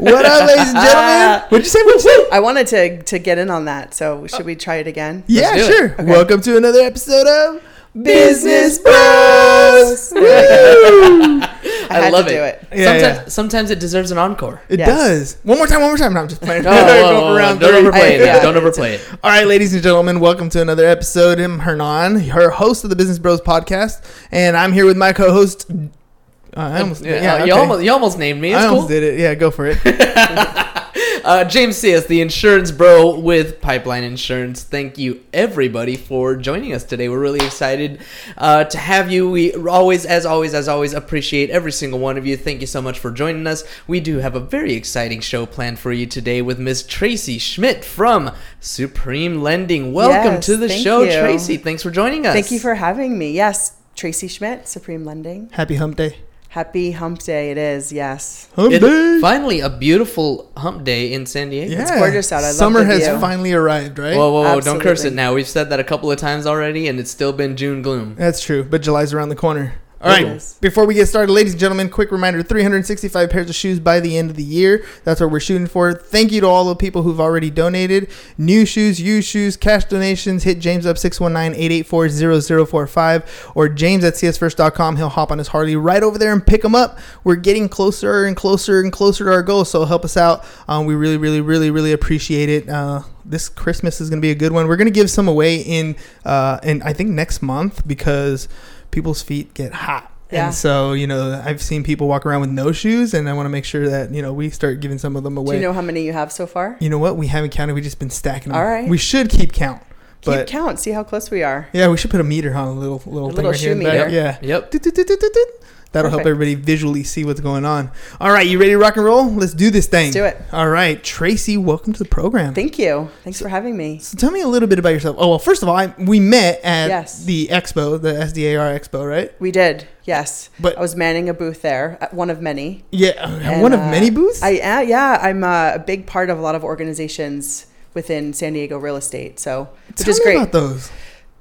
What up, ladies and gentlemen? What'd you say? What'd you say? I wanted to to get in on that. So should we try it again? Yeah, it. sure. Okay. Welcome to another episode of Business Bros. I, I love to it. do it. Yeah, sometimes, yeah. sometimes it deserves an encore. It Yes. does. One more time, one more time. No, I'm just playing. Oh, Go whoa, whoa, around don't three. overplay it. Yeah. Don't overplay it. All right, ladies and gentlemen, welcome to another episode. I'm Hernan, her host of the Business Bros podcast, and I'm here with my co-host. Uh, I almost, Yeah, yeah, uh, you almost you almost named me. It's I almost did it. Yeah, go for it. Uh, James C.S., the insurance bro with Pipeline Insurance. Thank you everybody for joining us today. We're really excited uh, to have you. We always, as always, as always, appreciate every single one of you. Thank you so much for joining us. We do have a very exciting show planned for you today with Miss Tracy Schmidt from Supreme Lending. Welcome Yes, to the show, you. Tracy. Thanks for joining us. Thank you for having me. Yes, Tracy Schmidt, Supreme Lending. Happy Hump Day. Happy Hump Day. It is. Yes. Hump It- Day. finally, a beautiful hump day in San Diego. Yeah. gorgeous out. I love Summer has view. finally arrived, right? Whoa, whoa, whoa! Don't curse it now. We've said that a couple of times already, and it's still been June gloom. That's true, but July's around the corner. All right, is. before we get started, ladies and gentlemen, quick reminder 365 pairs of shoes by the end of the year. That's what we're shooting for. Thank you to all the people who've already donated. New shoes, used shoes, cash donations. Hit James up 619 884 0045 or James at csfirst.com. He'll hop on his Harley right over there and pick them up. We're getting closer and closer and closer to our goal, so help us out. Um, we really, really, really, really appreciate it. Uh, this Christmas is going to be a good one. We're going to give some away in, uh, in I think next month because people's feet get hot. Yeah. And so, you know, I've seen people walk around with no shoes, and I want to make sure that, you know, we start giving some of them away. Do you know how many you have so far? You know what? We haven't counted. We've just been stacking them. All right. We should keep count. Keep But count. See how close we are. yeah, we should put a meter on a little little A thing little right here in shoe the back. meter. Yeah. Yep. That'll help everybody visually see what's going on. All right, you ready to rock and roll? Let's do this thing. Let's do it. All right, Tracy, welcome to the program. Thank you. Thanks for having me. So tell me a little bit about yourself. Oh well, first of all, I, we met at Yes. the expo, the SDAR expo, right? We did. Yes. But- I was manning a booth there, one of many. Yeah, uh, And, one of uh, many booths. I uh, yeah, I'm uh, a big part of a lot of organizations within San Diego real estate. So which Tell is great. about those.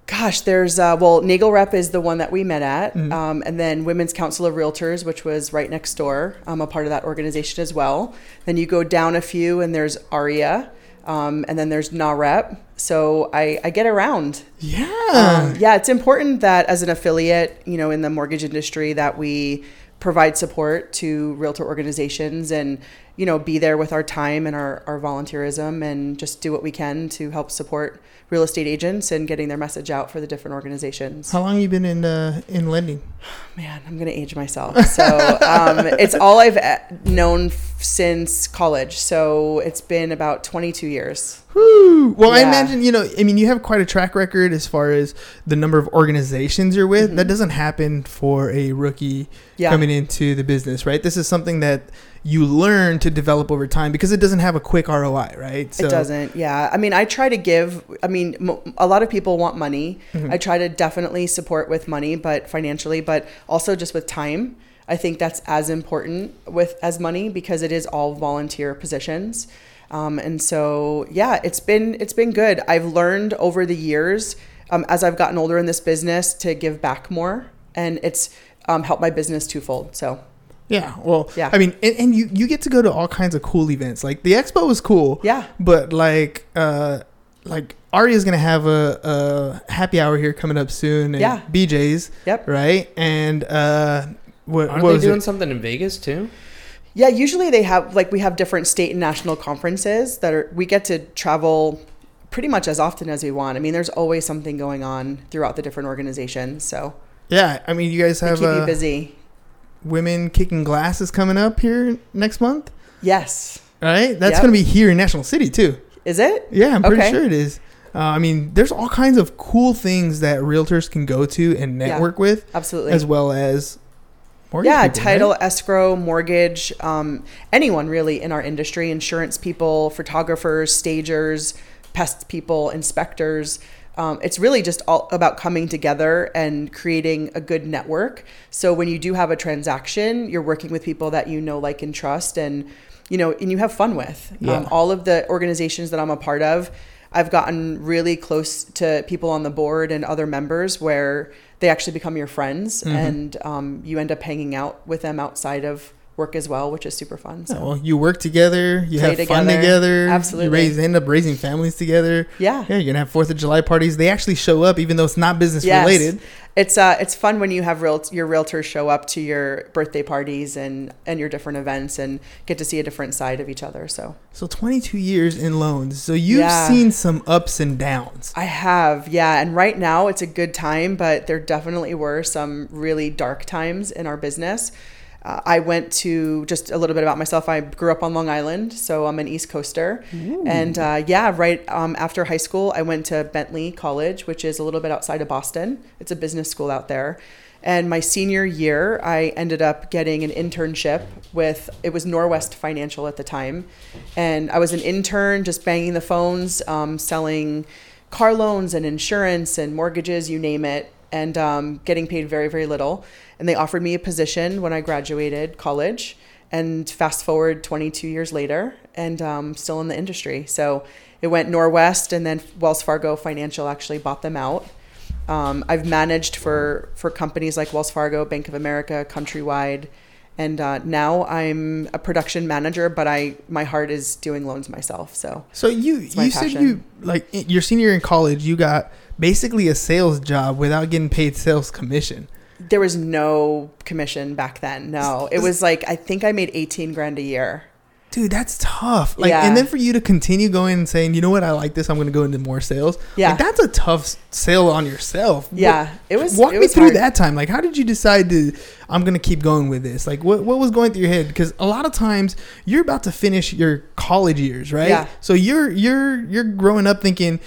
Gosh, there's uh, well, NAGLREP is the one that we met at, Mhm. um, and then Women's Council of Realtors, which was right next door. I'm a part of that organization as well. Then you go down a few, and there's AREAA, um, and then there's NAHREP. So I, I get around. Yeah. Um, yeah, it's important that as an affiliate, you know, in the mortgage industry, that we provide support to realtor organizations and you know be there with our time and our, our volunteerism and just do what we can to help support real estate agents and getting their message out for the different organizations. How long have you been in uh, in lending? Man, I'm gonna age myself. So um, it's all I've uh, known f- since college. So it's been about 22 years. Whew. Well, I imagine you know. I mean, you have quite a track record as far as the number of organizations you're with. That doesn't happen for a rookie Mm-hmm. Yeah. coming into the business, right? This is something that you learn to develop over time because it doesn't have a quick ROI, right? it doesn't. Yeah. I mean, I try to give, I mean, mo- a lot of people want money. Mm-hmm. I try to definitely support with money, but financially, but also just with time. I think that's as important with as money because it is all volunteer positions. Um, and so, yeah, it's been it's been good. I've learned over the years um, as I've gotten older in this business to give back more, and it's um, helped my business twofold. So, Yeah. Well, Yeah. I mean, and, and you you get to go to all kinds of cool events. Like the expo was cool. Yeah. But like, uh, like AREAA's gonna have a, a happy hour here coming up soon. At Yeah. BJ's. Yep. Right. And uh, what, Aren't what they was doing it? something in Vegas too? Yeah, usually they have like we have different state and national conferences that are we get to travel pretty much as often as we want. I mean, there's always something going on throughout the different organizations. So Yeah, I mean, you guys they have keep uh, you busy. Women kicking glasses coming up here next month, Yes. right? That's Yep. going to be here in National City too. Is it? Yeah, I'm pretty Okay. sure it is. Uh, I mean, there's all kinds of cool things that realtors can go to and Yeah. network with, Absolutely. as well as mortgage yeah, people, title, right? escrow, mortgage, um, anyone really in our industry, insurance people, photographers, stagers, pest people, inspectors. Um, it's really just all about coming together and creating a good network. So when you do have a transaction, you're working with people that you know, like, and trust, and you know, and you have fun with. Yeah. Um, all of the organizations that I'm a part of, I've gotten really close to people on the board and other members where they actually become your friends, Mm-hmm. and um, you end up hanging out with them outside of work as well, which is super fun. So Yeah, well, you work together, you Play have fun together. together, Absolutely. You raise, end up raising families together. yeah, Yeah, you're gonna have Fourth of July parties. They actually show up, even though it's not business Yes. related. It's uh, it's fun when you have real your realtors show up to your birthday parties and and your different events and get to see a different side of each other. So So 22 years in loans. So you've Yeah. seen some ups and downs. I have, yeah, and right now it's a good time, but there definitely were some really dark times in our business. Uh, I went to just a little bit about myself. I grew up on Long Island, so I'm an East Coaster. And uh, yeah, right um, after high school, I went to Bentley College, which is a little bit outside of Boston. It's a business school out there. And my senior year, I ended up getting an internship with, it was Norwest Financial at the time. And I was an intern just banging the phones, um, selling car loans and insurance and mortgages, you name it, and um, getting paid very, very little. And they offered me a position when I graduated college. And fast forward 22 years later, and um, still in the industry. So it went Norwest, and then Wells Fargo Financial actually bought them out. Um, I've managed for for companies like Wells Fargo, Bank of America, Countrywide, and uh, now I'm a production manager. But I my heart is doing loans myself. So So you you said you like your senior in college, you got basically a sales job without getting paid sales commission. There was no commission back then. No, it was like I think I made 18 grand a year. Dude, that's tough. Like, Yeah. and then for you to continue going and saying, you know what, I like this. I'm going to go into more sales. Yeah. like, that's a tough sale on yourself. Yeah, it was. Walk it me was through hard. that time. Like, how did you decide to? I'm gonna keep going with this. Like, what what was going through your head? Because a lot of times you're about to finish your college years, right? Yeah. So you're you're you're growing up thinking,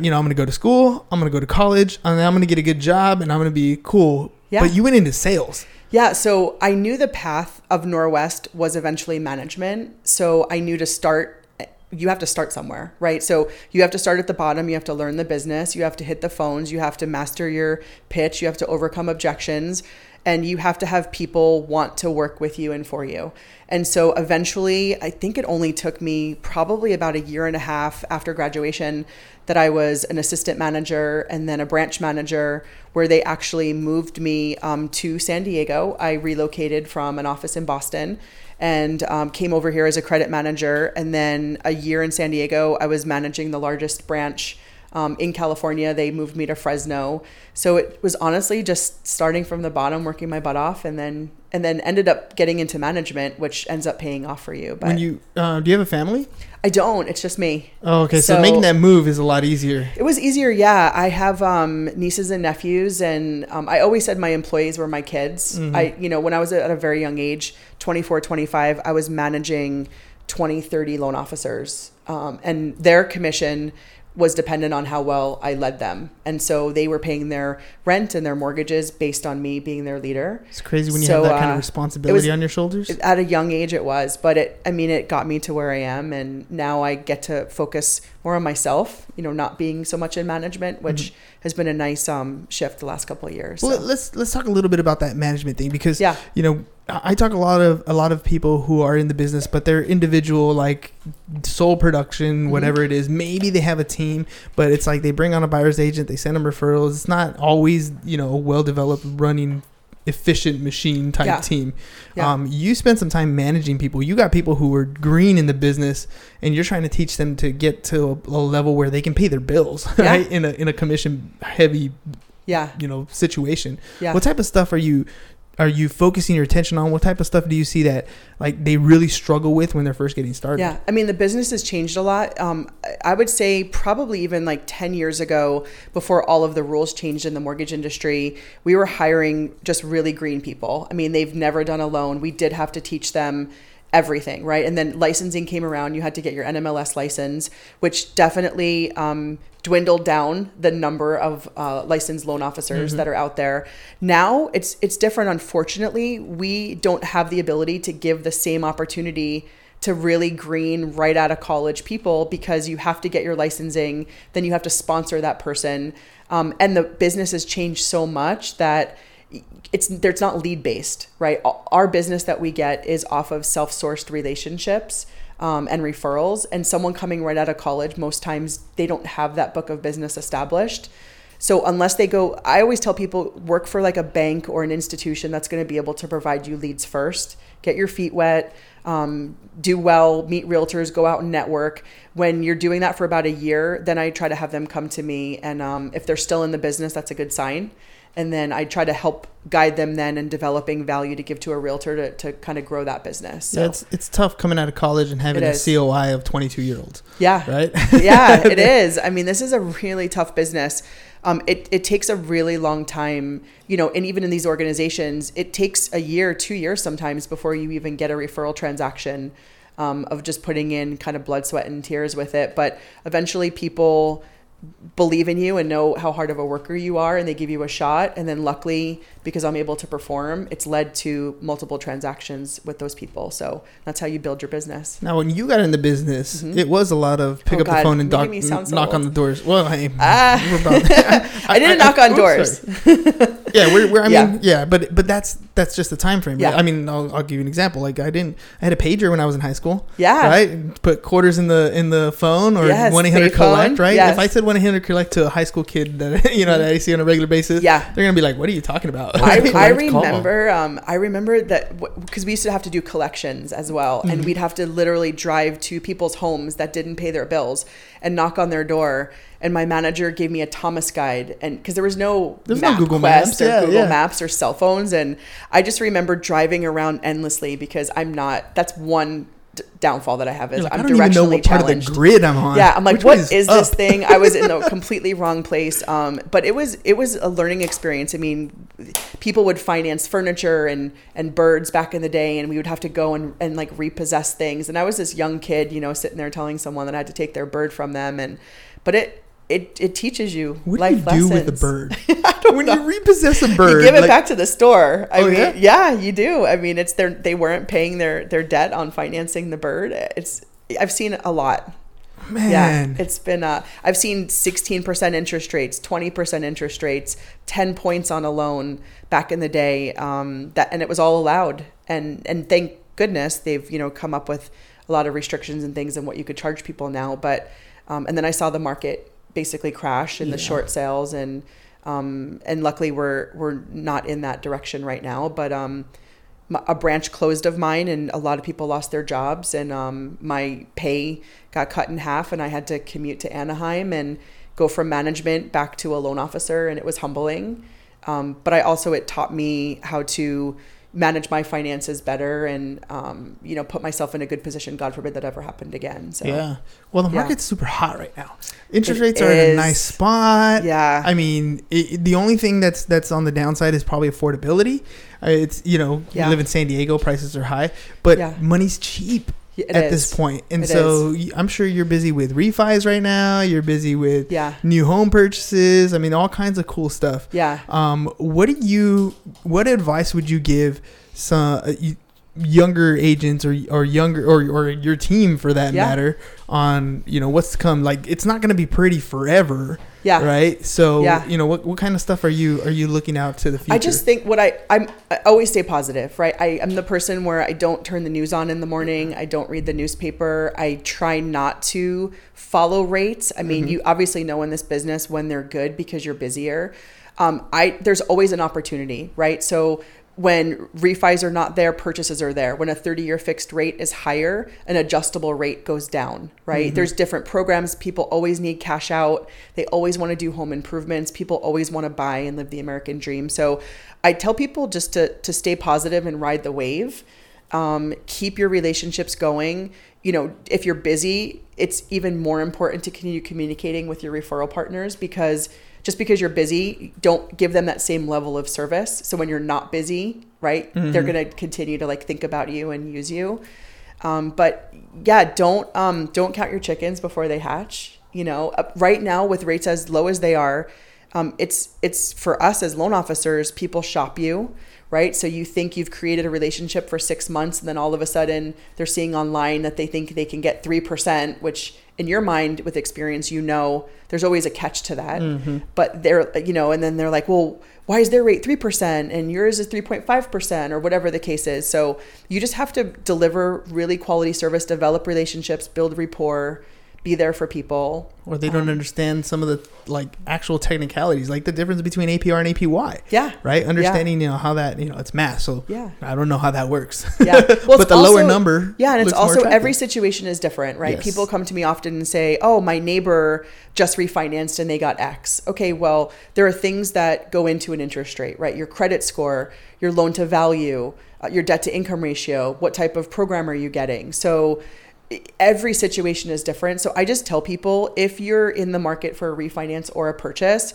you know, I'm gonna go to school, I'm gonna go to college, and then I'm gonna get a good job, and I'm gonna be cool. Yeah. But you went into sales. Yeah, so I knew the path of Norwest was eventually management. So I knew to start, you have to start somewhere, right? So you have to start at the bottom. You have to learn the business. You have to hit the phones. You have to master your pitch. You have to overcome objections. And you have to have people want to work with you and for you. And so eventually, I think it only took me probably about a year and a half after graduation that I was an assistant manager and then a branch manager, where they actually moved me um, to San Diego. I relocated from an office in Boston and um, came over here as a credit manager. And then a year in San Diego, I was managing the largest branch. Um, in California, they moved me to Fresno, so it was honestly just starting from the bottom, working my butt off, and then and then ended up getting into management, which ends up paying off for you. But When you uh, do you have a family? I don't. It's just me. Oh, okay. So, So- making that move is a lot easier. It was easier, yeah. I have um, nieces and nephews, and um, I always said my employees were my kids. I, you know, when I was at a very young age, 24, 25, I was managing 20, 30 loan officers, um, and their commission was dependent on how well I led them. And so they were paying their rent and their mortgages based on me being their leader. It's crazy when you So, have that kind uh, of it responsibility was- on your shoulders. At a young age, it was, but it, I mean, it got me to where I am. And now I get to focus more on myself, you know, not being so much in management, which has been a nice um, shift the last couple of years. Well, so. let's let's talk a little bit about that management thing because Yeah. you know I talk a lot of a lot of people who are in the business, but they're individual, like sole production, Mm-hmm. whatever it is. Maybe they have a team, but it's like they bring on a buyer's agent, they send them referrals. It's not always you know a well developed running efficient machine type Yeah. team. Yeah. Um, you spent some time managing people. You got people who were green in the business, and you're trying to teach them to get to a, a level where they can pay their bills, Yeah. right? In a in a commission heavy yeah. you know situation Yeah. what type of stuff are you are you focusing your attention on? What type of stuff do you see that like they really struggle with when they're first getting started? Yeah, I mean the business has changed a lot. Um, I would say probably even like ten years ago, before all of the rules changed in the mortgage industry, we were hiring just really green people. I mean, they've never done a loan. We did have to teach them everything, right? And then licensing came around. You had to get your NMLS license, which definitely um, dwindled down the number of uh, licensed loan officers that are out there. Now it's it's different. Unfortunately, we don't have the ability to give the same opportunity to really green right out of college people because you have to get your licensing, then you have to sponsor that person, um, and the business has changed so much that it's there's not lead based, right? Our business that we get is off of self sourced relationships um, and referrals. And someone coming right out of college, most times they don't have that book of business established. So unless they go, I always tell people work for like a bank or an institution that's going to be able to provide you leads first. Get your feet wet, um, do well, meet realtors, go out and network. When you're doing that for about a year, then I try to have them come to me, and um, if they're still in the business, that's a good sign and then I try to help guide them then in developing value to give to a realtor to, to kind of grow that business. So. Yeah, it's it's tough coming out of college and having a. COI of 22 year olds. yeah, Right? yeah, it is. I mean, this is a really tough business. Um, it, it takes a really long time, you know, and even in these organizations, it takes a year, two years sometimes before you even get a referral transaction um, of just putting in kind of blood, sweat, and tears with it. But eventually people believe in you and know how hard of a worker you are and they give you a shot and then luckily because I'm able to perform it's led to multiple transactions with those people so that's how you build your business Now, when you got in the business, it was a lot of pick Oh, up the phone and doc- so knock on the doors. Well, hey, Ah. we're I didn't knock on doors. yeah, we're, we're I Yeah. mean, yeah, but but that's that's just the time frame. Yeah. I mean, I'll, I'll give you an example. Like I didn't, I had a pager when I was in high school. Yeah. right. Put quarters in the in the phone or one eight hundred collect. Right. yes. If I said one eight hundred collect to a high school kid that you know that I see on a regular basis, Yeah. they're gonna be like, "What are you talking about?" I, I remember um, I remember that because we used to have to do collections as well and we'd have to literally drive to people's homes that didn't pay their bills and knock on their door and my manager gave me a Thomas guide and because there was no There's no Google Quest Maps, or yeah, Google yeah. Maps or cell phones and I just remember driving around endlessly because I'm not that's one d- downfall that I have is like, I'm I don't even know directionally what part of the grid I'm on. Yeah, I'm like, Which what way is, this thing? I was in the completely wrong place. Um, but it was it was a learning experience. I mean, people would finance furniture and and birds back in the day, and we would have to go and and like repossess things. And I was this young kid, you know, sitting there telling someone that I had to take their bird from them. And but it it it teaches you What do you do lessons. with a bird? when you repossess a bird, You give it like- back to the store. I Oh, mean, yeah? yeah? you do. I mean, it's their they weren't paying their their debt on financing the bird. It's I've seen a lot. man. Yeah, it's been. Uh, I've seen 16% interest rates, 20% interest rates, 10 points on a loan back in the day. Um, that and it was all allowed. And and thank goodness they've you know come up with a lot of restrictions and things and what you could charge people now. But um, and then I saw the market basically crash in the short sales and um, and luckily we're we're not in that direction right now. But um, a branch closed of mine and a lot of people lost their jobs and um, my pay got cut in half and i had to commute to anaheim and go from management back to a loan officer and it was humbling um, but i also it taught me how to manage my finances better and um, you know put myself in a good position god forbid that ever happened again so Yeah. Well, the Yeah. market's super hot right now. Interest It rates are at a nice spot. Yeah. I mean, it, the only thing that's that's on the downside is probably affordability. Uh, it's you know, Yeah. we live in San Diego, prices are high, but Yeah. money's cheap Yeah, it at is. this point. And It so I'm sure you're busy with refis right now. You're busy with Yeah. new home purchases. I mean, all kinds of cool stuff. yeah Um, what do you? What advice would you give some uh, younger agents or or younger or or your team for that Yeah. matter on you know what's to come? Like it's not going to be pretty forever, yeah right? So Yeah. you know what what kind of stuff are you are you looking out to the future? I just think what I I'm I always stay positive, right? I am the person where I don't turn the news on in the morning. I don't read the newspaper. I try not to follow rates. I mean, you obviously know in this business when they're good because you're busier. Um, I there's always an opportunity, right? So when refis are not there, purchases are there. When a 30 year fixed rate is higher, an adjustable rate goes down, right? There's different programs. People always need cash out. They always want to do home improvements. People always want to buy and live the American dream. So I tell people just to, to stay positive and ride the wave. Um, keep your relationships going. You know, if you're busy, it's even more important to continue communicating with your referral partners because just because you're busy, don't give them that same level of service. So when you're not busy, right, they're gonna continue to like think about you and use you. Um, but yeah, don't um, don't count your chickens before they hatch. You know, Uh, right now with rates as low as they are, um, it's it's for us as loan officers. People shop you, right? So you think you've created a relationship for six months, and then all of a sudden they're seeing online that they think they can get three percent, which in your mind with experience you know there's always a catch to that. Mm-hmm. But they're you know and then they're like well why is their rate 3% and yours is 3.5% or whatever the case is. So you just have to deliver really quality service develop relationships build rapport be there for people or they don't understand some of the like actual technicalities, like the difference between APR and APY. Yeah. Right. Understanding, you know, how that you know it's math. So Yeah. I don't know how that works. Yeah. Well, but the lower number. Yeah, and it's also every situation is different, right? Yes. People come to me often and say, "Oh, my neighbor just refinanced and they got X." Okay, well, there are things that go into an interest rate, right? Your credit score, your loan to value, uh, your debt to income ratio, what type of program are you getting? So every situation is different. So I just tell people if you're in the market for a refinance or a purchase,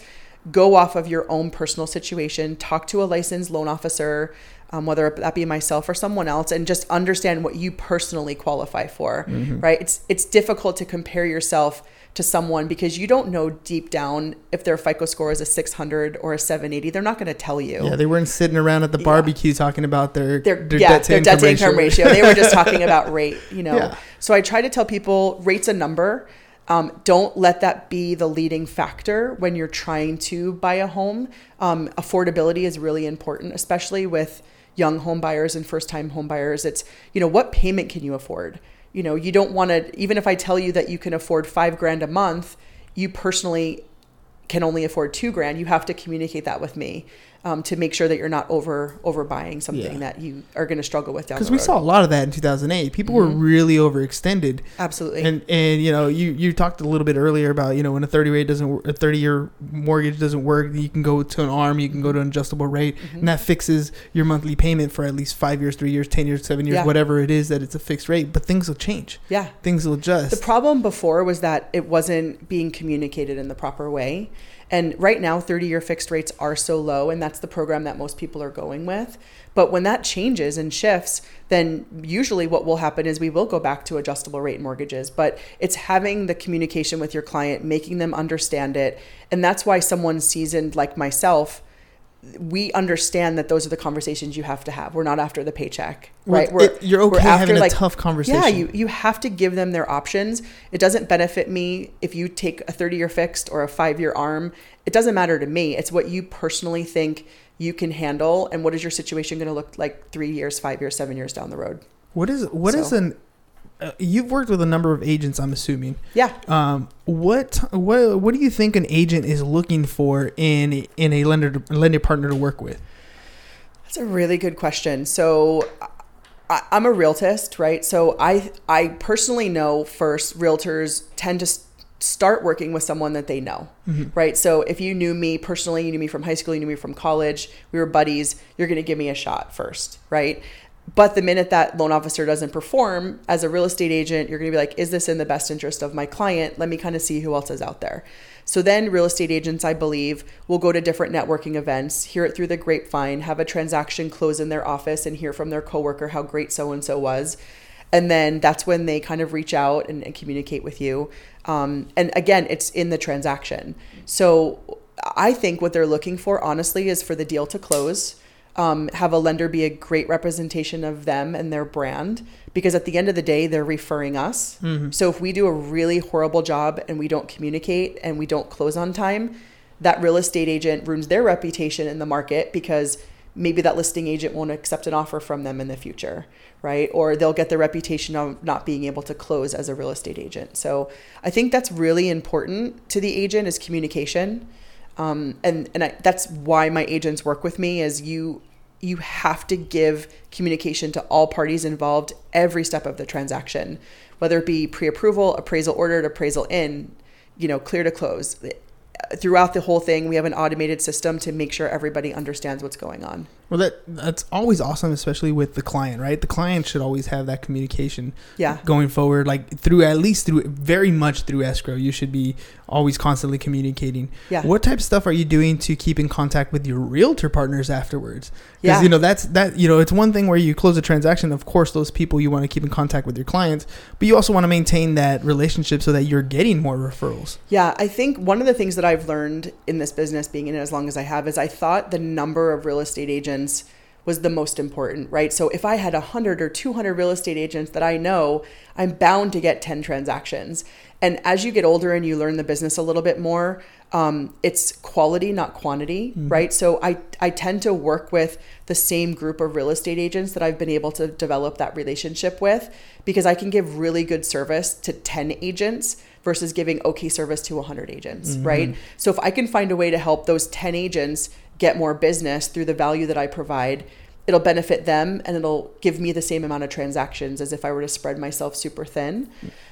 go off of your own personal situation, talk to a licensed loan officer, um, whether that be myself or someone else, and just understand what you personally qualify for. Right? It's it's difficult to compare yourself to someone because you don't know deep down if their FICO score is a 600 or a 780. They're not going to tell you Yeah, they weren't sitting around at the barbecue talking about their their, their yeah, debt to their income debt to income ratio. They were just talking about rate, you know. Yeah. So I try to tell people rate's a number. Um, don't let that be the leading factor when you're trying to buy a home. Um, affordability is really important, especially with young home buyers and first time home buyers. It's, you know, what payment can you afford? You know, you don't want to, even if I tell you that you can afford five grand a month, you personally can only afford two grand, you have to communicate that with me um, to make sure that you're not over overbuying something Yeah. that you are going to struggle with down because we saw a lot of that in 2008. People were really overextended. absolutely. And and you know you you talked a little bit earlier about you know when a 30 rate doesn't a 30 year mortgage doesn't work you can go to an arm you can go to an adjustable rate Mm-hmm. and that fixes your monthly payment for at least five years three years ten years seven years Yeah. whatever it is that it's a fixed rate but things will change yeah. things will adjust The problem before was that it wasn't being communicated in the proper way. And right now, 30 year fixed rates are so low, and that's the program that most people are going with. But when that changes and shifts, then usually what will happen is we will go back to adjustable rate mortgages. But it's having the communication with your client, making them understand it. And that's why someone seasoned like myself we understand that those are the conversations you have to have. We're not after the paycheck, Well, right? We're, it- you're we're okay having a tough conversation. Yeah, you, you have to give them their options. It doesn't benefit me if you take a 30 year fixed or a five year arm. It doesn't matter to me. It's what you personally think you can handle and what is your situation going to look like three years, five years, seven years down the road. what is what is So- an uh, you've worked with a number of agents i'm assuming Yeah. um, what what what do you think an agent is looking for in in a lender lender partner to work with That's a really good question. So I, I'm a realtist, right? So I I personally know first realtors tend to s- start working with someone that they know, right? So if you knew me personally, you knew me from high school, you knew me from college, we were buddies, you're going to give me a shot first, right? But the minute that loan officer doesn't perform as a real estate agent, you're going to be like, is this in the best interest of my client? Let me kind of see who else is out there. So then real estate agents, I believe, will go to different networking events, hear it through the grapevine, have a transaction close in their office and hear from their coworker how great so and so was. And then that's when they kind of reach out and, and communicate with you. Um, and again, it's in the transaction. So I think what they're looking for, honestly, is for the deal to close. Um, have a lender be a great representation of them and their brand because at the end of the day they're referring us. So if we do a really horrible job and we don't communicate and we don't close on time that real estate agent ruins their reputation in the market because maybe that listing agent won't accept an offer from them in the future right? Or they'll get the reputation of not being able to close as a real estate agent. So i think that's really important to the agent is communication um, and and I, that's why my agents work with me is you you have to give communication to all parties involved every step of the transaction, whether it be pre-approval, appraisal ordered, appraisal in, you know, clear to close. Throughout the whole thing, we have an automated system to make sure everybody understands what's going on. Well, that that's always awesome, especially with the client, right? The client should always have that communication. Yeah. Going forward, like through at least through very much through escrow, you should be always constantly communicating. Yeah. What type of stuff are you doing to keep in contact with your realtor partners afterwards? Because Yeah. you know that's that you know it's one thing where you close a transaction. Of course, those people you want to keep in contact with your clients, but you also want to maintain that relationship so that you're getting more referrals. Yeah, I think one of the things that I've learned in this business, being in it as long as I have, is I thought the number of real estate agents was the most important, right? So if I had 100 or 200 real estate agents that I know, I'm bound to get 10 transactions. And as you get older and you learn the business a little bit more, um, it's quality, not quantity, right? So I, I tend to work with the same group of real estate agents that I've been able to develop that relationship with because I can give really good service to 10 agents versus giving okay service to 100 agents, right? So if I can find a way to help those 10 agents get more business through the value that I provide, it'll benefit them and it'll give me the same amount of transactions as if I were to spread myself super thin.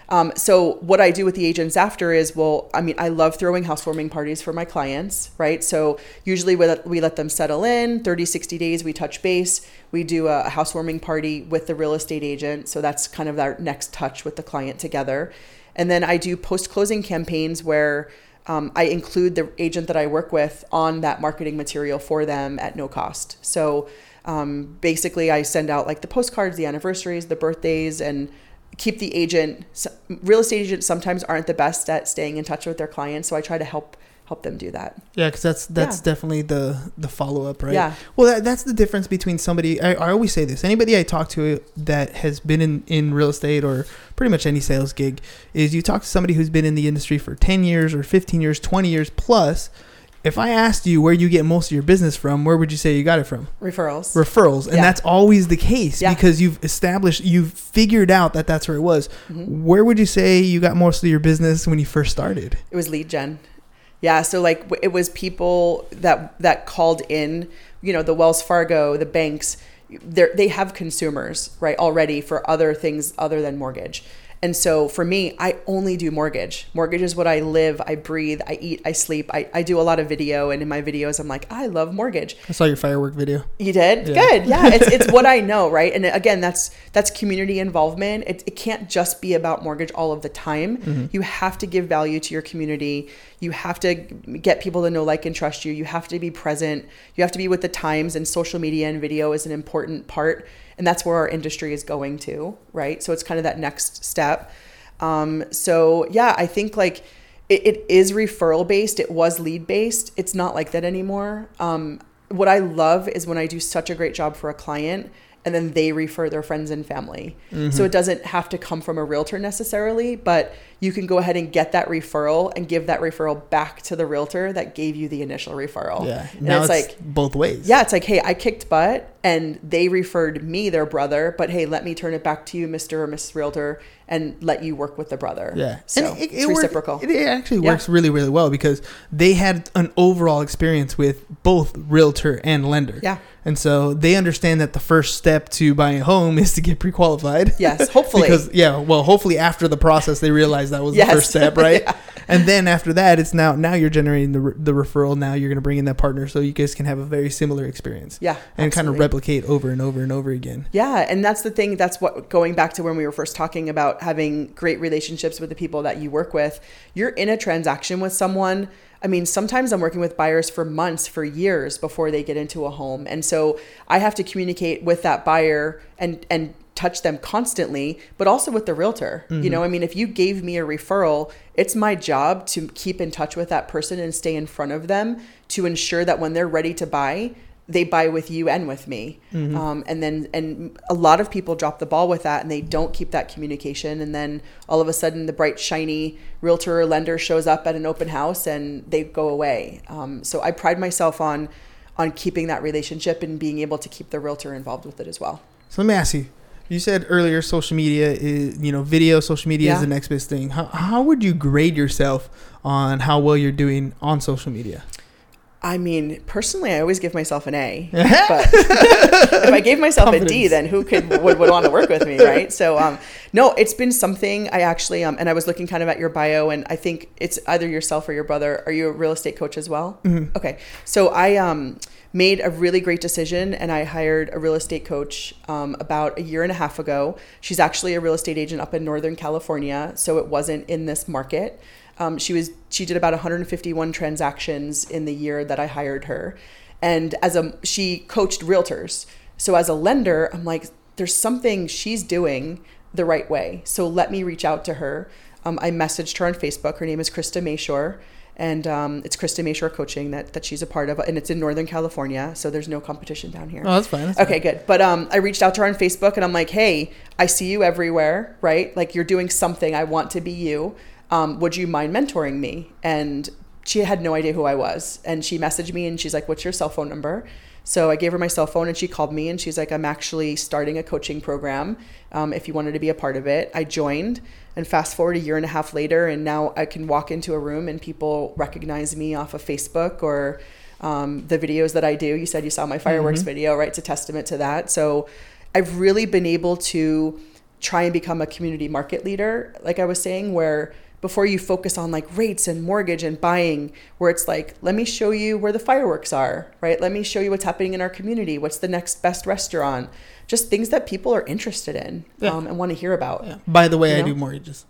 Um, so what I do with the agents after is, well, I mean, I love throwing housewarming parties for my clients, right? So usually we let, we let them settle in 30, 60 days. We touch base. We do a housewarming party with the real estate agent. So that's kind of our next touch with the client together. And then I do post closing campaigns where um, I include the agent that I work with on that marketing material for them at no cost. So um, basically, I send out like the postcards, the anniversaries, the birthdays, and keep the agent. Real estate agents sometimes aren't the best at staying in touch with their clients, so I try to help help them do that. Yeah, because that's that's Yeah. definitely the the follow up, right? Yeah. Well, that, that's the difference between somebody. I, I always say this: anybody I talk to that has been in in real estate or pretty much any sales gig is you talk to somebody who's been in the industry for ten years or fifteen years, twenty years plus. If I asked you where you get most of your business from, where would you say you got it from? Referrals. Referrals, and Yeah. that's always the case Yeah. because you've established, you've figured out that that's where it was. Mm-hmm. Where would you say you got most of your business when you first started? It was lead gen. Yeah, so like it was people that that called in, you know, the Wells Fargo, the banks, they have consumers, right, already for other things other than mortgage. And so for me, I only do mortgage. Mortgage is what I live, I breathe, I eat, I sleep. I, I do a lot of video and in my videos I'm like, I love mortgage. I saw your firework video. You did Yeah. good, yeah. It's it's what I know, right? And again, that's that's community involvement. It, it can't just be about mortgage all of the time. Mm-hmm. You have to give value to your community. You have to get people to know, like, and trust you. You have to be present. You have to be with the times, and social media and video is an important part. And that's where our industry is going to, right? So it's kind of that next step. Um, so yeah, I think like it, it is referral based. It was lead based. It's not like that anymore. Um, what I love is when I do such a great job for a client and then they refer their friends and family. So it doesn't have to come from a realtor necessarily, but you can go ahead and get that referral and give that referral back to the realtor that gave you the initial referral. Yeah. And Now it's, it's, like, both ways. yeah, it's like, hey, I kicked butt and they referred me their brother, but hey, let me turn it back to you, Mr. or Mrs. Realtor, and let you work with the brother. Yeah. So and it, it's it reciprocal. it, it actually Yeah. works really, really well because they had an overall experience with both realtor and lender. Yeah. And so they understand that the first step to buying a home is to get pre-qualified. Yes, hopefully. because yeah, well, hopefully after the process they realize that was Yes. the first step, right? Yeah. And then after that, it's now now you're generating the re- the referral. Now you're going to bring in that partner, so you guys can have a very similar experience. Yeah, And kind of replicate over and over and over again. Yeah, and that's the thing. That's what going back to when we were first talking about having great relationships with the people that you work with. You're in a transaction with someone. I mean, sometimes I'm working with buyers for months, for years before they get into a home, and so I have to communicate with that buyer and and touch them constantly, but also with the realtor. You know, I mean, if you gave me a referral, it's my job to keep in touch with that person and stay in front of them to ensure that when they're ready to buy, they buy with you and with me. Um, and then, and a lot of people drop the ball with that and they don't keep that communication. And then all of a sudden, the bright, shiny realtor or lender shows up at an open house and they go away. Um, so I pride myself on on keeping that relationship and being able to keep the realtor involved with it as well. So let me ask you. You said earlier social media is, you know, video, social media is the next best thing. How, how would you grade yourself on how well you're doing on social media? I mean, personally, I always give myself an A. but if I gave myself a D, then who could would, would want to work with me, right? So, um, no, it's been something I actually um, and I was looking kind of at your bio, and I think it's either yourself or your brother. Are you a real estate coach as well? Okay, so I um made a really great decision, and I hired a real estate coach um, about a year and a half ago. She's actually a real estate agent up in Northern California, so it wasn't in this market. Um, she was she did about 151 transactions in the year that I hired her, and as a she coached realtors. So as a lender, I'm like, there's something she's doing the right way. So let me reach out to her. Um, I messaged her on Facebook. Her name is Krista Mashore, and um, it's Krista Mashore Coaching that that she's a part of, and it's in Northern California. So there's no competition down here. Oh, that's fine. That's Okay, good. But um, I reached out to her on Facebook and I'm like, hey, I see you everywhere, right? Like you're doing something. I want to be you. Um, would you mind mentoring me? And she had no idea who I was. And she messaged me and she's like, what's your cell phone number? So I gave her my cell phone and she called me and she's like, I'm actually starting a coaching program. Um, if you wanted to be a part of it, I joined. And fast forward a year and a half later, and now I can walk into a room and people recognize me off of Facebook or um, the videos that I do. You said you saw my fireworks video, right? It's a testament to that. So I've really been able to try and become a community market leader, like I was saying, where before you focus on like rates and mortgage and buying, where it's like, let me show you where the fireworks are, right? Let me show you what's happening in our community. What's the next best restaurant? Just things that people are interested in Yeah. um, and want to hear about. Yeah. By the way, You I know? do mortgages.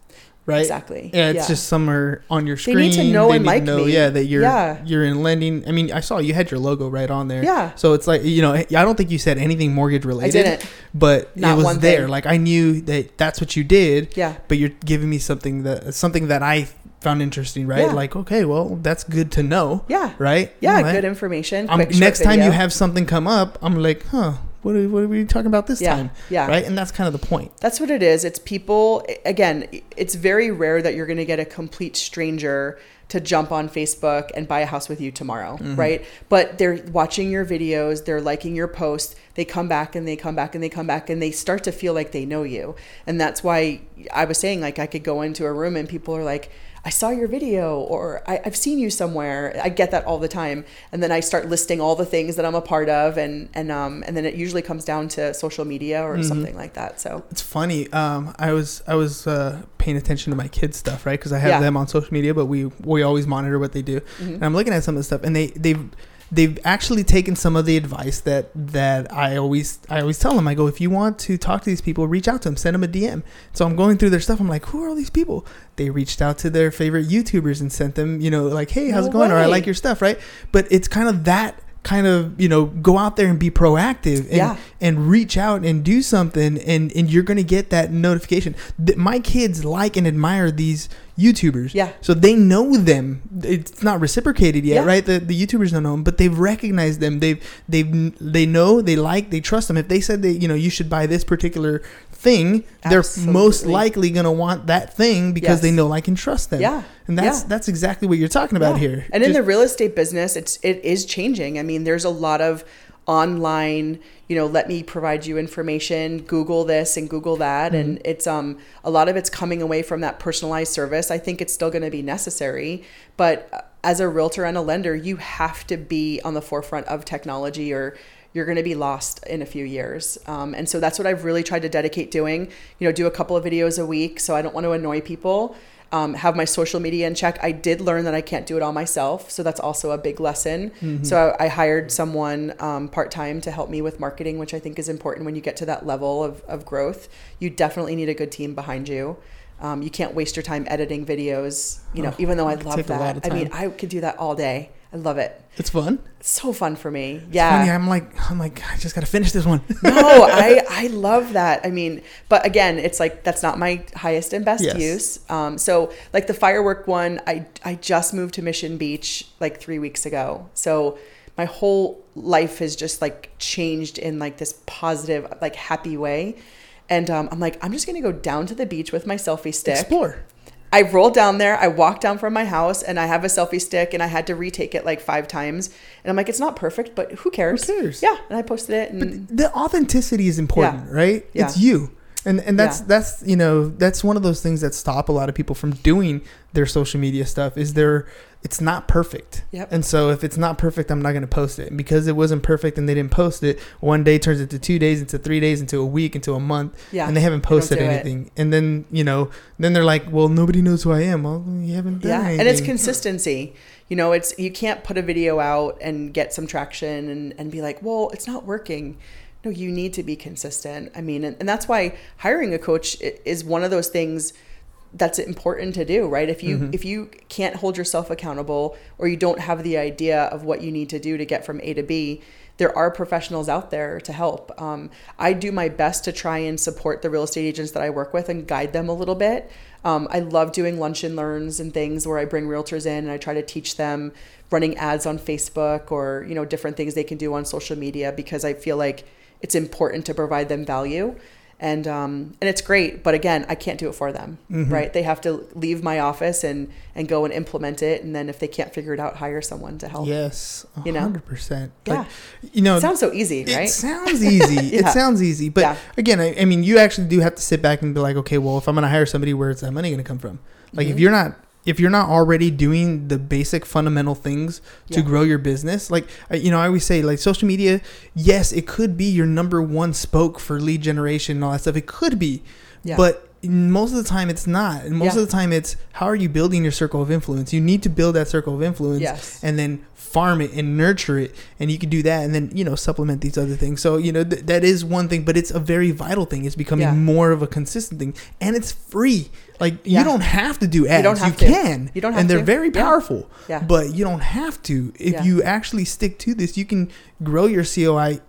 Right. Exactly. Yeah, it's Yeah. just somewhere on your screen. They need to know and need like me. Yeah, that you're Yeah. you're in lending. I mean, I saw you had your logo right on there. Yeah. So it's like you know, I don't think you said anything mortgage related. I didn't. But Not it was there. thing. Like I knew that that's what you did. Yeah. But you're giving me something that something that I found interesting. Right. Yeah. Like okay, well that's good to know. Yeah. Right. Yeah, right. good information. Next time you have something come up, I'm like, huh, what are, what are we talking about this Yeah, time? yeah. Right. And that's kind of the point. That's what it is. It's people, again, it's very rare that you're going to get a complete stranger to jump on Facebook and buy a house with you tomorrow, Mm-hmm. right? But they're watching your videos, they're liking your posts, they come back and they come back and they come back and they start to feel like they know you. And that's why I was saying, like, I could go into a room and people are like, I saw your video or I, I've seen you somewhere. I get that all the time. And then I start listing all the things that I'm a part of and, and, um, and then it usually comes down to social media or something like that. So It's funny. Um, I was I was uh, paying attention to my kids' stuff, right? Because I have Yeah. them on social media, but we we always monitor what they do. And I'm looking at some of the stuff, and they they've they've actually taken some of the advice that that I always I always tell them. I go, if you want to talk to these people, reach out to them, send them a DM. So I'm going through their stuff. I'm like, who are all these people? They reached out to their favorite YouTubers and sent them, you know, like, hey, how's No it going? Or I like your stuff, right? But it's kind of that kind of you know go out there and be proactive and, Yeah. and reach out and do something and and you're gonna get that notification my kids like and admire these youtubers Yeah. so they know them it's not reciprocated yet Yeah. right the, the youtubers don't know them but they've recognized them they've they've they know they like they trust them if they said they you know you should buy this particular thing they're most likely gonna want that thing because they know I can trust them Yeah. and that's Yeah. that's exactly what you're talking about Yeah. here And in the real estate business, it's it is changing. I mean, there's a lot of online, you know, let me provide you information, Google this and Google that, and Mm-hmm. it's um a lot of it's coming away from that personalized service. I think it's still going to be necessary, but uh, as a realtor and a lender, you have to be on the forefront of technology or you're going to be lost in a few years. Um, and so that's what I've really tried to dedicate doing. You know, do a couple of videos a week. So I don't want to annoy people. Um, have my social media in check. I did learn that I can't do it all myself. So that's also a big lesson. So I, I hired someone um, part time to help me with marketing, which I think is important when you get to that level of, of growth. You definitely need a good team behind you. Um, you can't waste your time editing videos, you know, Oh, even though I love take a lot that. I mean. I could do that all day. I love it. it's fun It's so fun for me. Funny, Yeah. i'm like i'm like i just gotta finish this one no, I I love that. I mean, but again, it's like that's not my highest and best Yes. use. Um, so like the firework one, I I just moved to Mission Beach like three weeks ago. So my whole life has just like changed in like this positive, like happy way. And um, I'm like, I'm just gonna go down to the beach with my selfie stick. explore I rolled down there. I walked down from my house and I have a selfie stick and I had to retake it like five times. And I'm like, it's not perfect, but who cares? cares? Yeah. And I posted it. And the authenticity is important, Yeah. right? Yeah. It's you. And and that's Yeah. that's you know that's one of those things that stop a lot of people from doing their social media stuff is they're it's not perfect Yep. and so if it's not perfect i'm not going to post it and because it wasn't perfect and they didn't post it one day turns into two days into three days into a week into a month Yeah. and they haven't posted do it. anything and then you know then they're like well nobody knows who i am well you haven't done yeah anything. and it's consistency you know it's you can't put a video out and get some traction and, and be like well it's not working no you need to be consistent. I mean and, and that's why hiring a coach is one of those things that's important to do right? If you Mm-hmm. if you can't hold yourself accountable or you don't have the idea of what you need to do to get from a to b there are professionals out there to help. Um, i do my best to try and support the real estate agents that i work with and guide them a little bit. Um, i love doing lunch and learns and things where i bring realtors in and i try to teach them running ads on facebook or you know different things they can do on social media because i feel like it's important to provide them value and um, and it's great but again i can't do it for them Mm-hmm. right they have to leave my office and and go and implement it and then if they can't figure it out hire someone to help yes You know? 100% Yeah. like, you know it sounds so easy right? It sounds easy. It sounds easy, but Yeah. again, I, I mean, you actually do have to sit back and be like, okay, well, if I'm going to hire somebody, where's that money going to come from? Like, Mm-hmm. if you're not, if you're not already doing the basic fundamental things to Yeah. grow your business, like, you know, I always say, like, social media, yes, it could be your number one spoke for lead generation and all that stuff. It could be, Yeah. but most of the time it's not. And most Yeah. of the time it's how are you building your circle of influence? You need to build that circle of influence Yes. and then farm it and nurture it and you can do that and then you know supplement these other things so you know th- that is one thing but it's a very vital thing it's becoming Yeah. more of a consistent thing and it's free like Yeah. you don't have to do ads you, don't have to. can You don't have to and they're to. very Yeah. powerful Yeah. but you don't have to if Yeah. you actually stick to this you can grow your COI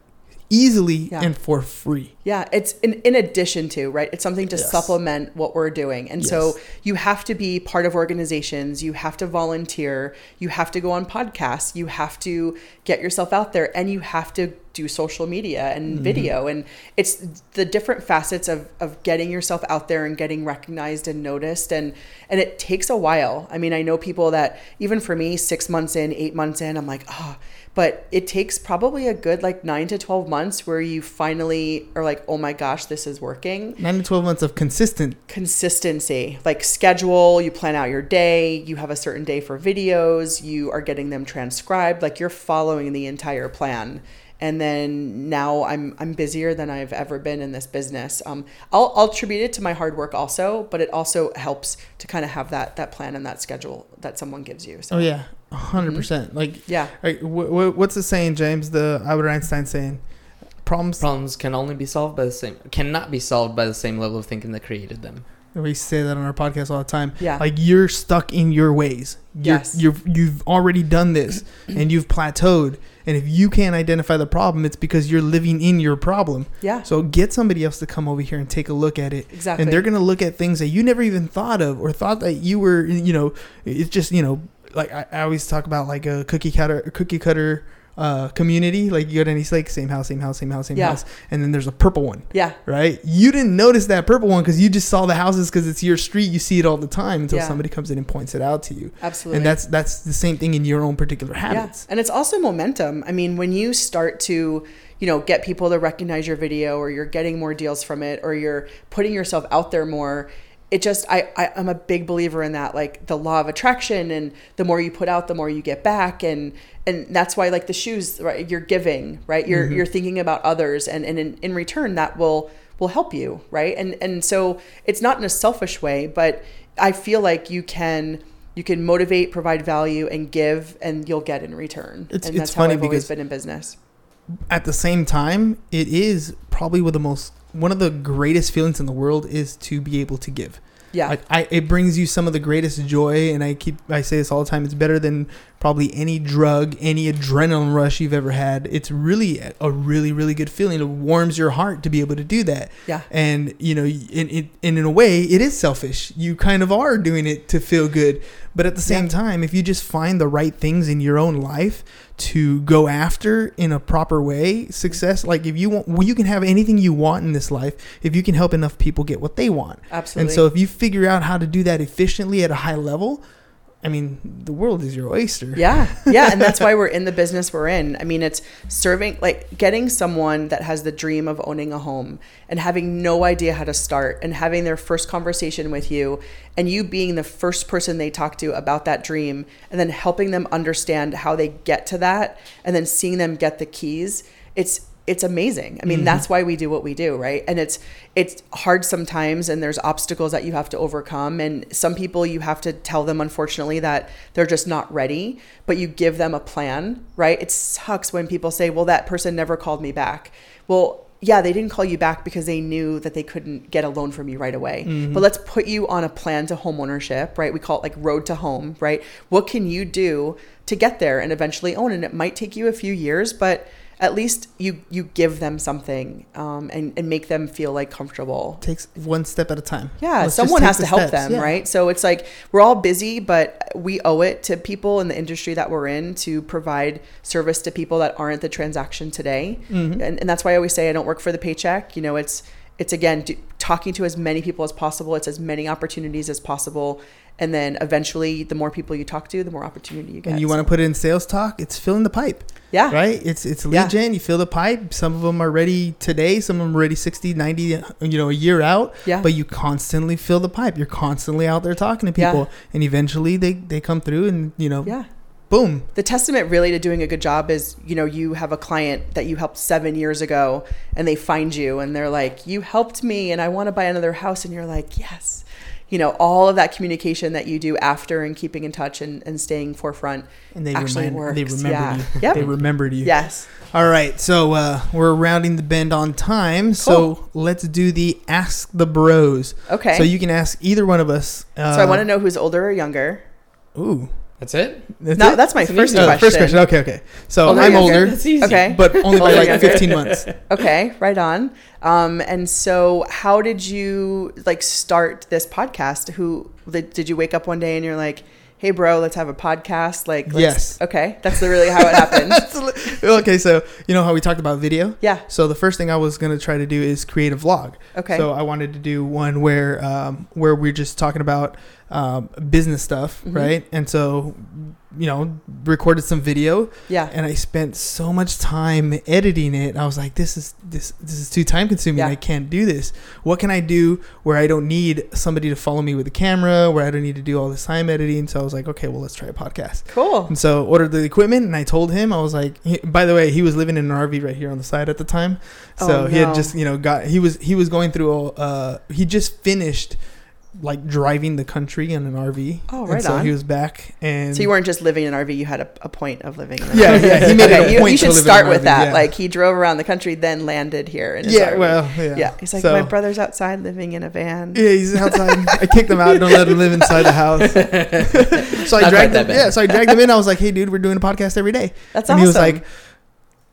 easily Yeah. and for free Yeah, it's in, in addition to, right? It's something to Yes. supplement what we're doing. And Yes. so you have to be part of organizations, you have to volunteer, you have to go on podcasts, you have to get yourself out there, and you have to do social media and Mm-hmm. video. And it's the different facets of, of getting yourself out there and getting recognized and noticed. And, and it takes a while. I mean, I know people that, even for me, six months in, eight months in, I'm like, oh, but it takes probably a good like nine to 12 months where you finally are like, oh my gosh, this is working. 9 to 12 months of consistent Consistency, like schedule, you plan out your day, you have a certain day for videos, you are getting them transcribed, like you're following the entire plan. And then now I'm I'm busier than I've ever been in this business. Um, I'll I'll attribute it to my hard work also, but it also helps to kind of have that that plan and that schedule that someone gives you. So oh yeah 100% like yeah, Right, wh- wh- what's the saying, James? The Albert Einstein saying, "Problems." Problems can only be solved by the same cannot be solved by the same level of thinking that created them. We say that on our podcast all the time. Yeah. like you're stuck in your ways. You're, Yes. you've you've already done this, and you've plateaued. And if you can't identify the problem, it's because you're living in your problem. yeah, So get somebody else to come over here and take a look at it. Exactly. And they're gonna look at things that you never even thought of or thought that you were. You know, it's just you know, like I, I always talk about like a cookie cutter, cookie cutter. Uh, community like you go to any like same house, same house, same house, same Yeah. house, and then there's a purple one yeah, right? You didn't notice that purple one because you just saw the houses because it's your street. You see it all the time until Yeah. somebody comes in and points it out to you. absolutely. And that's that's the same thing in your own particular habits. Yeah. And it's also momentum. I mean, when you start to, you know, get people to recognize your video or you're getting more deals from it or you're putting yourself out there more, it just I, I I'm a big believer in that, like the law of attraction and the more you put out, the more you get back and and that's why like the shoes, right? You're giving, right? You're mm-hmm. you're thinking about others and, and in, in return that will will help you, right? And and so it's not in a selfish way, but I feel like you can you can motivate, provide value, and give, and you'll get in return. It's- and it's that's how funny I've always been in business. At the same time, it is probably one of the most one of the greatest feelings in the world is to be able to give. Yeah, Like I, it brings you some of the greatest joy, and I keep I say this all the time. It's better than probably any drug, any adrenaline rush you've ever had. It's really a really really good feeling. It warms your heart to be able to do that. Yeah. And you know, in in, and in a way, it is selfish. You kind of are doing it to feel good, but at the same Yeah. time, if you just find the right things in your own life to go after in a proper way, success. Like if you want, well, you can have anything you want in this life if you can help enough people get what they want. absolutely. And so if you figure out how to do that efficiently at a high level, I mean, the world is your oyster. Yeah, yeah, and that's why we're in the business we're in. I mean, it's serving like getting someone that has the dream of owning a home and having no idea how to start and having their first conversation with you and you being the first person they talk to about that dream and then helping them understand how they get to that and then seeing them get the keys. It's it's amazing. I mean, mm-hmm. that's why we do what we do, right? And it's it's hard sometimes and there's obstacles that you have to overcome and some people you have to tell them unfortunately that they're just not ready, but you give them a plan, right? It sucks when people say, "Well, that person never called me back." Well, yeah, they didn't call you back because they knew that they couldn't get a loan from you right away. Mm-hmm. But let's put you on a plan to home ownership, right? We call it like road to home, right? What can you do to get there and eventually own? And it might take you a few years, but at least you you give them something um, and, and make them feel like comfortable Takes one step at a time. yeah, Let's someone has to help steps. them, Yeah. right? So it's like we're all busy, but we owe it to people in the industry that we're in to provide service to people that aren't the transaction today. Mm-hmm. And, and that's why I always say I don't work for the paycheck. You know, it's it's again do, talking to as many people as possible. It's as many opportunities as possible, and then eventually, the more people you talk to, the more opportunity you get. And you want to put it in sales talk, it's filling the pipe. yeah, Right? It's it's lead Yeah. gen, you fill the pipe. Some of them are ready today, some of them are ready 60, 90, you know, a year out. Yeah. But you constantly fill the pipe. You're constantly out there talking to Yeah. people. And eventually they, they come through and, you know, yeah. boom. the testament really to doing a good job is you know you have a client that you helped seven years ago and they find you and they're like you helped me and i want to buy another house and you're like yes you know all of that communication that you do after and keeping in touch and, and staying forefront And they actually remind, they works. remembered Yeah. you. Yep. They remembered you. yes All right, so uh, we're rounding the bend on time. So let's do the ask the bros. Okay. So you can ask either one of us. Uh, so i want to know who's older or younger Ooh, That's it. that's no it? that's my It's an first easy Oh, question. first question. Okay, okay. So Older I'm younger? older, That's easy. okay but only by like younger. 15 months. okay right on um, and so how did you like start this podcast who did did you wake up one day and you're like hey bro let's have a podcast like let's- Yes. okay that's literally how it happened okay, so you know how we talked about video? yeah So the first thing I was gonna try to do is create a vlog. Okay. So I wanted to do one where um, where we're just talking about um, business stuff, Mhm. right? And so you know recorded some video, yeah and I spent so much time editing it. I was like, this is this this is too time consuming. Yeah. I can't do this. What can I do where I don't need somebody to follow me with a camera, where I don't need to do all this time editing? So I was like, okay, well let's try a podcast. cool And so ordered the equipment, and I told him I was like, he, by the way, he was living in an RV right here on the side at the time, so Oh, he had just you know got he was he was going through a uh, he just finished like driving the country in an RV. Oh, and right so on. he was back, and so you weren't just living in an rv you had a, a point of living in an Yeah, RV. yeah, he made it a you, point you to should live in start an with RV, that yeah. like he drove around the country then landed here in his yeah, RV. well, yeah, yeah he's like So- my brother's outside living in a van Yeah, he's outside. I kicked him out. Don't let him live inside the house. so I Not quite dragged that him. bad. Yeah, so I dragged him in. I was like, "Hey, dude, we're doing a podcast every day." that's and awesome he was like,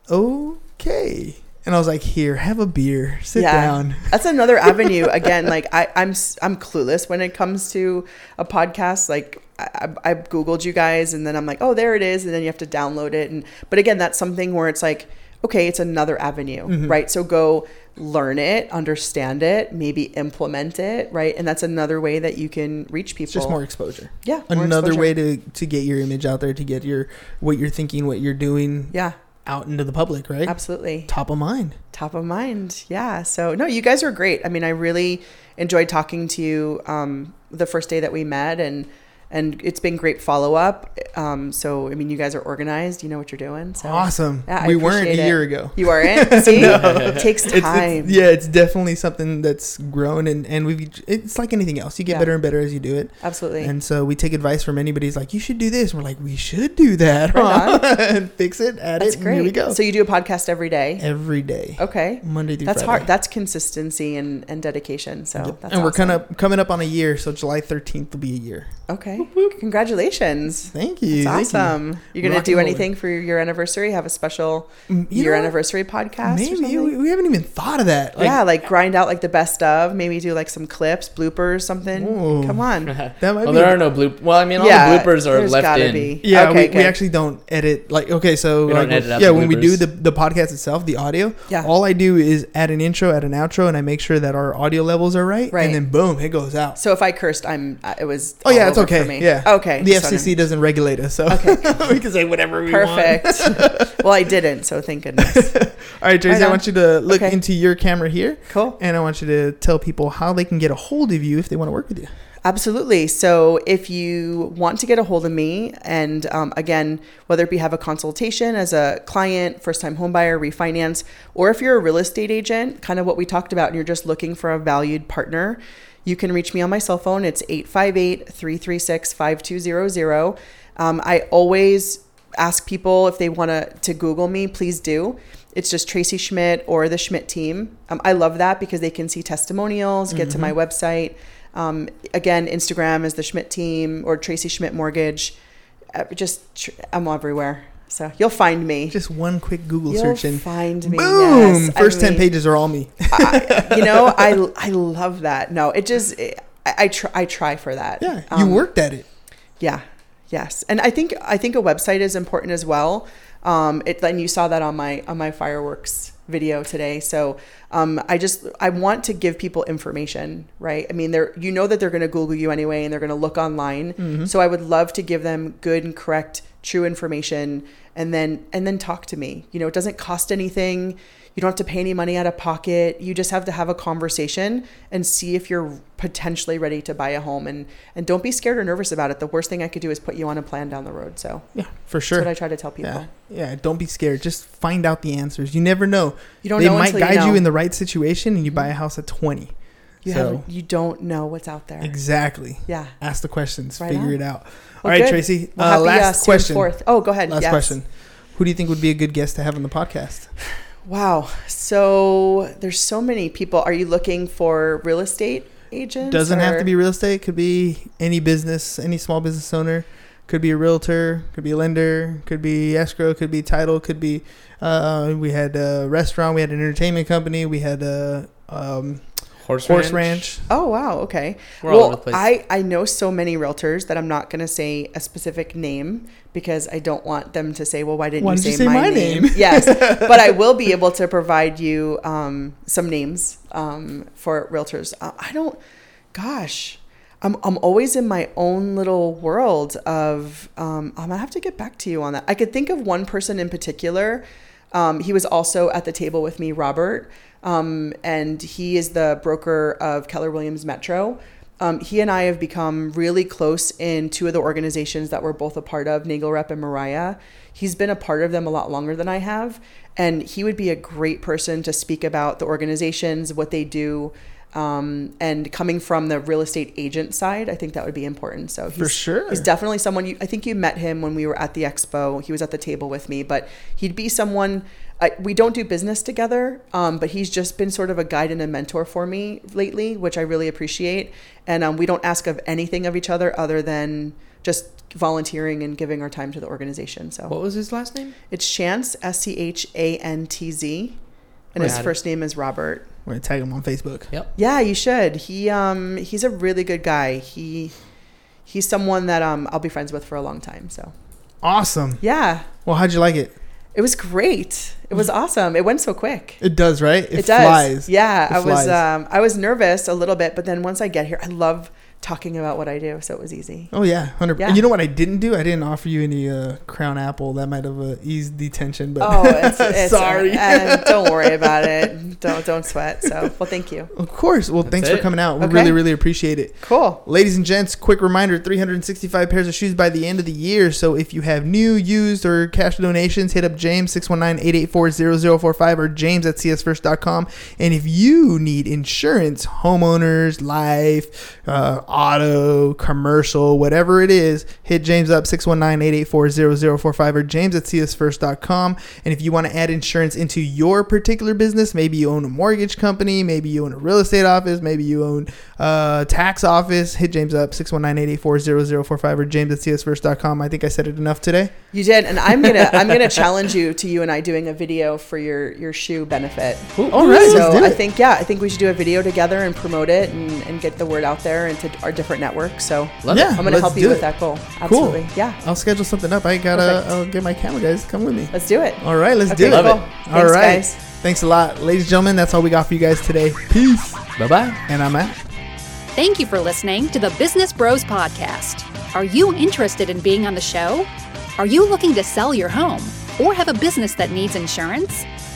"Okay." And I was like, "Here, have a beer. Sit Yeah. down." that's another avenue again like I, i'm i'm clueless when it comes to a podcast like I, I googled you guys and then i'm like oh there it is and then you have to download it and but again that's something where it's like okay it's another avenue Mhm. right so go learn it understand it maybe implement it right and that's another way that you can reach people It's just more exposure. yeah more Another exposure. way to to get your image out there, to get your what you're thinking, what you're doing yeah out into the public, right? absolutely Top of mind. top of mind yeah so no you guys are great i mean i really enjoyed talking to you um, the first day that we met and and it's been great follow up um, so i mean you guys are organized you know what you're doing so awesome. Yeah, we weren't a it. year ago. you are in see it takes time it's yeah, it's definitely something that's grown and and we've it's like anything else. You get Yeah. better and better as you do it. absolutely And so we take advice from anybody who's like, you should do this. And we're like, we should do that. Right huh?" and fix it, add that's it, and here we go. so you do a podcast every day Every day. okay Monday through that's Friday. hard that's consistency and, and dedication so Yep. that's and we're kind of coming up on a year, so July 13th will be a year. okay congratulations Thank you. that's thank you. awesome you. are gonna Rock do anything for your anniversary have a special Mm, you year anniversary podcast or Maybe something? we, we haven't even thought of that. Like, yeah, like grind out like the best of. Maybe do like some clips, bloopers, something. Ooh. Come on. that might well, be. there are no bloop. Well, I mean, all yeah, the bloopers are there's left gotta in. Be. yeah, okay, we, we actually don't edit. Like, okay, so We don't like, edit out yeah, the when we do the the podcast itself, the audio, Yeah. all I do is add an intro, add an outro, and I make sure that our audio levels are right, Right. and then boom, it goes out. So if I cursed, I'm. uh, It was. Oh yeah, all it's okay. Me. Yeah. Okay. The wanted- FCC doesn't regulate us, so Okay. we can say whatever we want. Perfect. well, I didn't, so thank goodness. All right, Tracy, Right I want you to look Okay. into your camera here, Cool. and I want you to tell people how they can get a hold of you if they want to work with you. Absolutely. So, if you want to get a hold of me, and um, again, whether it be have a consultation as a client, first time homebuyer, refinance, or if you're a real estate agent, kind of what we talked about, and you're just looking for a valued partner, you can reach me on my cell phone. It's 858 336 5200. Um, I always ask people if they want to to Google me, please do. It's just Tracy Schmidt or the Schmidt team. Um, I love that because they can see testimonials, get to my website. Um, again, Instagram is the Schmidt team or Tracy Schmidt Mortgage. Uh, just tr- I'm everywhere, so you'll find me. Just one quick Google you'll search and find me. boom! yes. I First ten mean, pages are all me. I, you know, I I love that. No, it just I, I try I try for that. yeah, you Um, worked at it. yeah. Yes. And I think I think a website is important as well. Um, it and you saw that on my on my fireworks video today. So um, I just I want to give people information, right? I mean, they're you know that they're going to Google you anyway, and they're going to look online. So I would love to give them good and correct, true information, and then and then talk to me. You know, it doesn't cost anything. You don't have to pay any money out of pocket. You just have to have a conversation and see if you're potentially ready to buy a home. And and don't be scared or nervous about it. The worst thing I could do is put you on a plan down the road. So Yeah, for sure. that's what I try to tell people. Yeah, yeah. Don't be scared. Just find out the answers. You never know. You don't they know might until you guide you, know. in the right situation, and you buy a house at twenty. You so have you don't know what's out there. exactly. Yeah. Ask the questions. Right figure on. it out. Well, All right, good. Tracy. Well, uh, happy, last uh, question. 4th. Oh, go ahead. Last Yes. question. Who do you think would be a good guest to have on the podcast? Wow. So there's so many people. Are you looking for real estate agents? Doesn't have to be real estate. Could be any business, any small business owner. Could be a realtor. Could be a lender. Could be escrow. Could be title. Could be. Uh, we had a restaurant. We had an entertainment company. We had a um, Horse, horse ranch. Oh wow, okay. We're all well, over the place. I I know so many realtors that I'm not going to say a specific name because I don't want them to say, "Well, why didn't Why you didn't say, you say my, my name?" name? yes, but I will be able to provide you um, some names um, for realtors. Uh, I don't. Gosh, I'm I'm always in my own little world of. Um, I'm gonna have to get back to you on that. I could think of one person in particular. Um, he was also at the table with me, Robert, um, and he is the broker of Keller Williams Metro. Um, he and I have become really close in two of the organizations that we're both a part of, NAGLREP and AREAA. He's been a part of them a lot longer than I have, and he would be a great person to speak about the organizations, what they do, um, and coming from the real estate agent side, I think that would be important. So he's, sure. he's definitely someone you. I think you met him when we were at the expo. He was at the table with me, but he'd be someone. I, we don't do business together, um, but he's just been sort of a guide and a mentor for me lately, which I really appreciate. And um, we don't ask of anything of each other other than just volunteering and giving our time to the organization. So What was his last name? it's Schantz S C H A N T Z, and his first name is Robert. We're gonna tag him on Facebook. Yep. Yeah, you should. He um he's a really good guy. He he's someone that um I'll be friends with for a long time. So Awesome. yeah, Well, how'd you like it? it was great. It was awesome. It went so quick. It does, right? It, It, does. flies. Yeah, It I was flies. um I was nervous a little bit, but then once I get here, I love talking about what I do, so it was easy. Oh yeah, hundred. Yeah. And you know what I didn't do? I didn't offer you any uh, Crown Apple. That might have uh, eased the tension. But Oh, it's, it's Sorry. uh, don't worry about it. Don't don't sweat. So, well, thank you. of course. Well, thanks for coming out. We Okay. really, really appreciate it. Cool. Ladies and gents, quick reminder 365 pairs of shoes by the end of the year. So if you have new, used, or cash donations, hit up James 619 884 0045 or James at csfirst.com. And if you need insurance, homeowners, life, uh, auto, commercial, whatever it is, hit James up 619 884 0045 or James at csfirst.com. And if you want to add insurance into your particular business, maybe you own a mortgage company, maybe you own a real estate office, maybe you own a tax office, hit James up 619 884 0045 or James at csfirst.com. I think I said it enough today. You did, and I'm gonna I'm gonna challenge you to you and I doing a video for your your shoe benefit. All right, so I think yeah, I think we should do a video together and promote it and, and get the word out there and into our different networks. So Love Yeah. it. I'm gonna help do you with it. that goal. Absolutely. Yeah. I'll schedule something up. I gotta, I'll uh, get my camera guys. Come with me. Let's do it. All right, let's Okay, do it. Love cool. it. All Thanks, right. guys. Thanks a lot. Ladies and gentlemen, that's all we got for you guys today. Peace. Bye bye. And I'm out. Thank you for listening to the Business Bros Podcast. Are you interested in being on the show? Are you looking to sell your home or have a business that needs insurance?